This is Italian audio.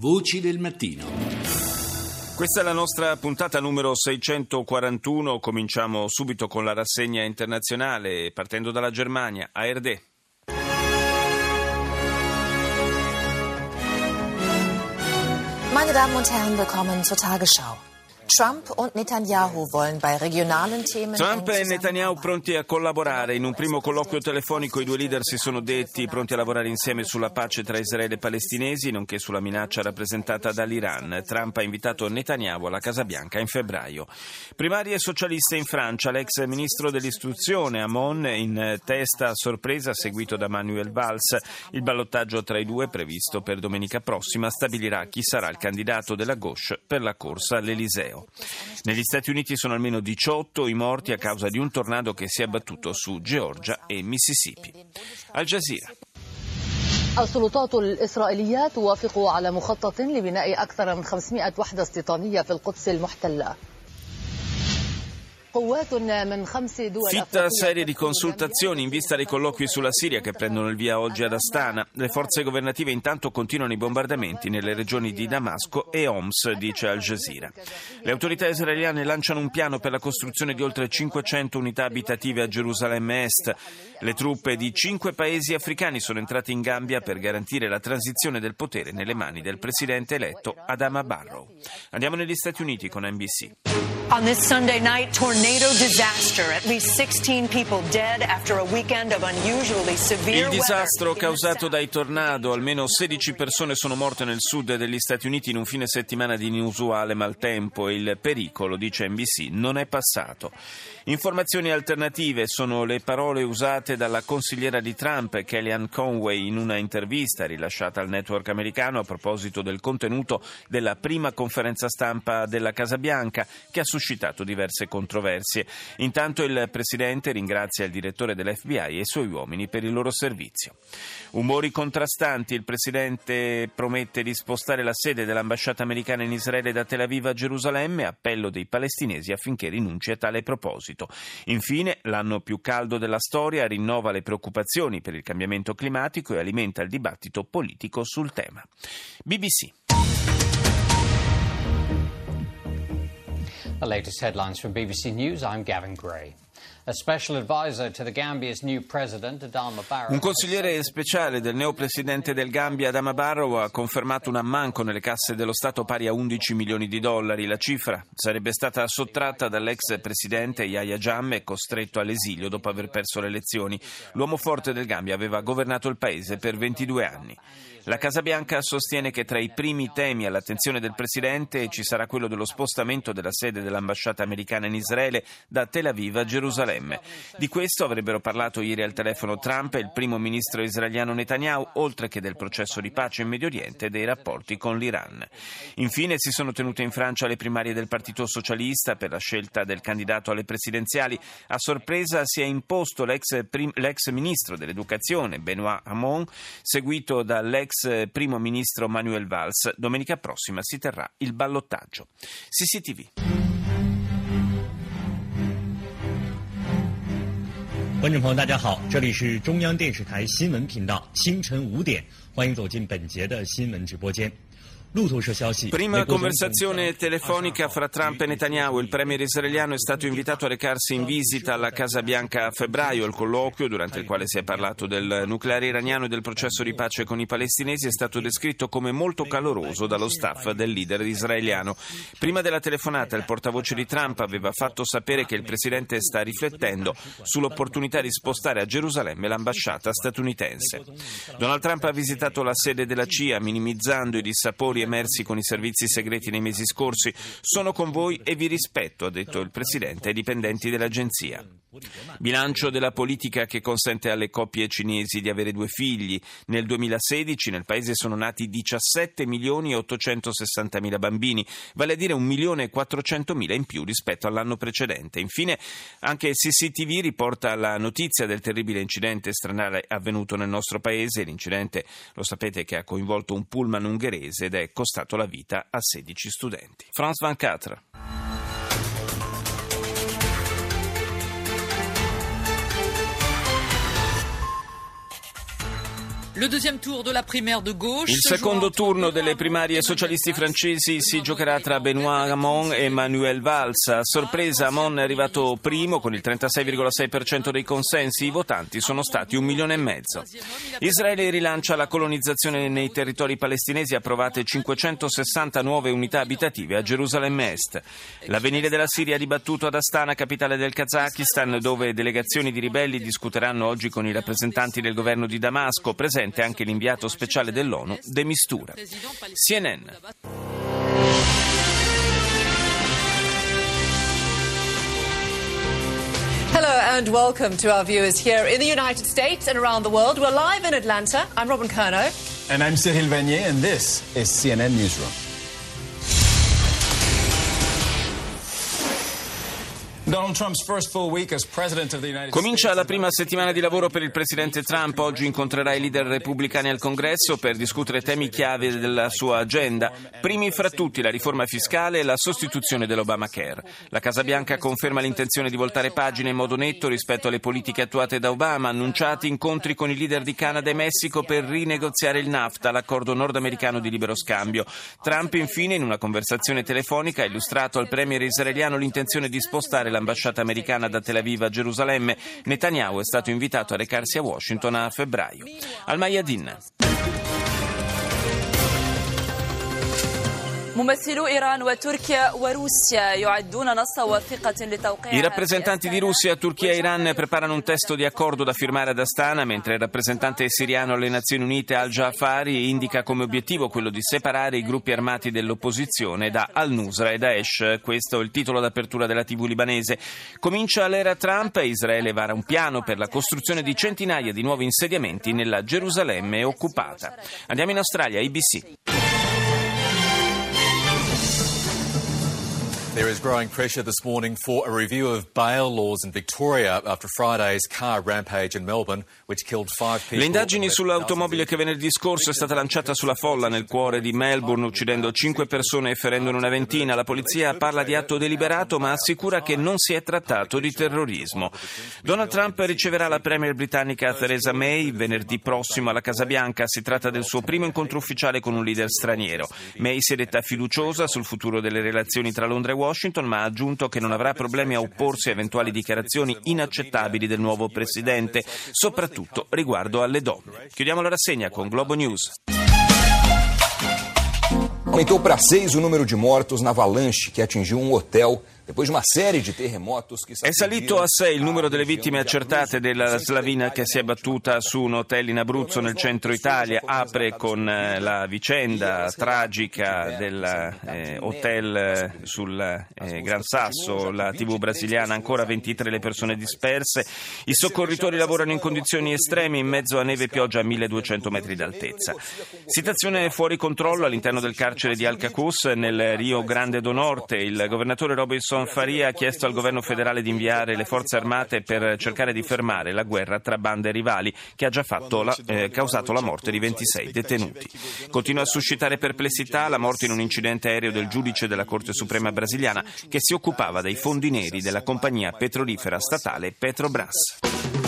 Voci del mattino. Questa è la nostra puntata numero 641. Cominciamo subito con la rassegna internazionale, partendo dalla Germania, ARD. Meine Damen und Herren, willkommen zur Tagesschau. Trump und Netanyahu wollen bei regionalen Themen. Trump e Netanyahu pronti a collaborare. In un primo colloquio telefonico i due leader si sono detti pronti a lavorare insieme sulla pace tra Israele e palestinesi, nonché sulla minaccia rappresentata dall'Iran. Trump ha invitato Netanyahu alla Casa Bianca in febbraio. Primarie socialiste in Francia, l'ex ministro dell'istruzione Amon in testa a sorpresa seguito da Manuel Valls. Il ballottaggio tra i due previsto per domenica prossima stabilirà chi sarà il candidato della gauche per la corsa all'Eliseo Negli Stati Uniti sono almeno 18 i morti a causa di un tornado che si è abbattuto su Georgia e Mississippi. Al Jazeera. السلطات الإسرائيلية توافق على مخطط لبناء أكثر من 500 وحدة استيطانية في القدس المحتلة Fitta serie di consultazioni in vista dei colloqui sulla Siria che prendono il via oggi ad Astana. Le forze governative intanto continuano i bombardamenti nelle regioni di Damasco e Homs, dice Al Jazeera. Le autorità israeliane lanciano un piano per la costruzione di oltre 500 unità abitative a Gerusalemme Est. Le truppe di cinque paesi africani sono entrate in Gambia per garantire la transizione del potere nelle mani del presidente eletto Adama Barrow. Andiamo negli Stati Uniti con NBC. On this Sunday night, tornado disaster. At least 16 people dead after a weekend of unusually severe Il disastro causato dai tornado, almeno 16 persone sono morte nel sud degli Stati Uniti in un fine settimana di inusuale maltempo e il pericolo, dice NBC, non è passato. Informazioni alternative sono le parole usate dalla consigliera di Trump, Kellyanne Conway, in una intervista rilasciata al network americano a proposito del contenuto della prima conferenza stampa della Casa Bianca, che ha suscitato diverse controversie. Intanto il Presidente ringrazia il direttore dell'FBI e i suoi uomini per il loro servizio. Umori contrastanti, il Presidente promette di spostare la sede dell'ambasciata americana in Israele da Tel Aviv a Gerusalemme, appello dei palestinesi affinché rinunci a tale proposito. Infine, l'anno più caldo della storia rinnova le preoccupazioni per il cambiamento climatico e alimenta il dibattito politico sul tema. BBC. The latest headlines from BBC News. I'm Gavin Gray. Un consigliere speciale del neopresidente del Gambia, Adama Barrow, ha confermato un ammanco nelle casse dello Stato pari a 11 milioni di dollari. La cifra sarebbe stata sottratta dall'ex presidente Yahya Jammeh, costretto all'esilio dopo aver perso le elezioni. L'uomo forte del Gambia aveva governato il paese per 22 anni. La Casa Bianca sostiene che tra i primi temi all'attenzione del Presidente ci sarà quello dello spostamento della sede dell'ambasciata americana in Israele da Tel Aviv a Gerusalemme. Di questo avrebbero parlato ieri al telefono Trump e il primo ministro israeliano Netanyahu, oltre che del processo di pace in Medio Oriente e dei rapporti con l'Iran. Infine si sono tenute in Francia le primarie del Partito Socialista per la scelta del candidato alle presidenziali. A sorpresa si è imposto l'ex, prim- l'ex ministro dell'Educazione Benoît Hamon, seguito dall'ex primo ministro Manuel Valls. Domenica prossima si terrà il ballottaggio. CCTV. 观众朋友，大家好，这里是中央电视台新闻频道，清晨五点，欢迎走进本节的新闻直播间。Prima conversazione telefonica fra Trump e Netanyahu. Il premier israeliano è stato invitato a recarsi in visita alla Casa Bianca a febbraio. Il colloquio, durante il quale si è parlato del nucleare iraniano e del processo di pace con i palestinesi, è stato descritto come molto caloroso dallo staff del leader israeliano. Prima della telefonata, il portavoce di Trump aveva fatto sapere che il presidente sta riflettendo sull'opportunità di spostare a Gerusalemme l'ambasciata statunitense. Donald Trump ha visitato la sede della CIA, minimizzando i dissapori emersi con i servizi segreti nei mesi scorsi. Sono con voi e vi rispetto, ha detto il Presidente ai dipendenti dell'agenzia. Bilancio della politica che consente alle coppie cinesi di avere due figli. Nel 2016 nel paese sono nati 17 milioni e 860 mila bambini, vale a dire 1 milione e 400 mila in più rispetto all'anno precedente. Infine anche CCTV riporta la notizia del terribile incidente stradale avvenuto nel nostro paese. L'incidente, lo sapete, che ha coinvolto un pullman ungherese ed è costato la vita a 16 studenti. France 24. Il secondo turno delle primarie socialisti francesi si giocherà tra Benoît Hamon e Manuel Valls. A sorpresa Hamon è arrivato primo con il 36,6% dei consensi, i votanti sono stati un milione e mezzo. Israele rilancia la colonizzazione nei territori palestinesi, approvate 560 nuove unità abitative a Gerusalemme Est. L'avvenire della Siria ha dibattuto ad Astana, capitale del Kazakistan, dove delegazioni di ribelli discuteranno oggi con i rappresentanti del governo di Damasco, presenti presente anche l'inviato speciale dell'ONU De Mistura. CNN. Hello and welcome to our viewers here in the United States and around the world. We're live in Atlanta. I'm Robin Kerno. And I'm Cyril Vanier, and this is CNN Newsroom. Comincia la prima settimana di lavoro per il presidente Trump. Oggi incontrerà i leader repubblicani al congresso per discutere temi chiave della sua agenda. Primi fra tutti la riforma fiscale e la sostituzione dell'Obamacare. La Casa Bianca conferma l'intenzione di voltare pagina in modo netto rispetto alle politiche attuate da Obama, annunciati incontri con i leader di Canada e Messico per rinegoziare il NAFTA, l'accordo nordamericano di libero scambio. Trump infine in una conversazione telefonica ha illustrato al premier israeliano l'intenzione di spostare la l'ambasciata americana da Tel Aviv a Gerusalemme, Netanyahu è stato invitato a recarsi a Washington a febbraio. Al Mayadin. ممثلو إيران وتركيا وروسيا يعدون نص وثيقة لتوقيع I rappresentanti di Russia, Turchia e Iran preparano un testo di accordo da firmare ad Astana, mentre il rappresentante siriano alle Nazioni Unite Al-Jafari indica come obiettivo quello di separare i gruppi armati dell'opposizione da Al-Nusra e Daesh. Questo è il titolo d'apertura della TV libanese. Comincia l'era Trump e Israele vara un piano per la costruzione di centinaia di nuovi insediamenti nella Gerusalemme occupata. Andiamo in Australia, ABC. There is growing pressure this morning for a review of bail laws in Victoria after Friday's car rampage in Melbourne, which killed five people. Le indagini sull'automobile che venerdì scorso è stata lanciata sulla folla nel cuore di Melbourne, uccidendo cinque persone e ferendone una ventina. La polizia parla di atto deliberato, ma assicura che non si è trattato di terrorismo. Donald Trump riceverà la premier britannica Theresa May venerdì prossimo alla Casa Bianca. Si tratta del suo primo incontro ufficiale con un leader straniero. May si è detta fiduciosa sul futuro delle relazioni tra Londra e Washington Washington, ma ha aggiunto che non avrà problemi a opporsi a eventuali dichiarazioni inaccettabili del nuovo presidente, soprattutto riguardo alle donne. Chiudiamo la rassegna con Globo News. Aumentou para seis o número de mortos na avalanche que atingiu um hotel è salito a 6 il numero delle vittime accertate della slavina che si è battuta su un hotel in Abruzzo nel centro Italia. Apre con eh, la vicenda tragica dell'hotel eh, eh, sul eh, Gran Sasso, la TV brasiliana, ancora 23 le persone disperse. I soccorritori lavorano in condizioni estreme in mezzo a neve e pioggia a 1200 metri d'altezza. Situazione fuori controllo all'interno del carcere di Alcacus nel Rio Grande do Norte. Il governatore Robinson Faria ha chiesto al governo federale di inviare le forze armate per cercare di fermare la guerra tra bande rivali che ha già la, eh, causato la morte di 26 detenuti. Continua a suscitare perplessità la morte in un incidente aereo del giudice della Corte Suprema brasiliana che si occupava dei fondi neri della compagnia petrolifera statale Petrobras.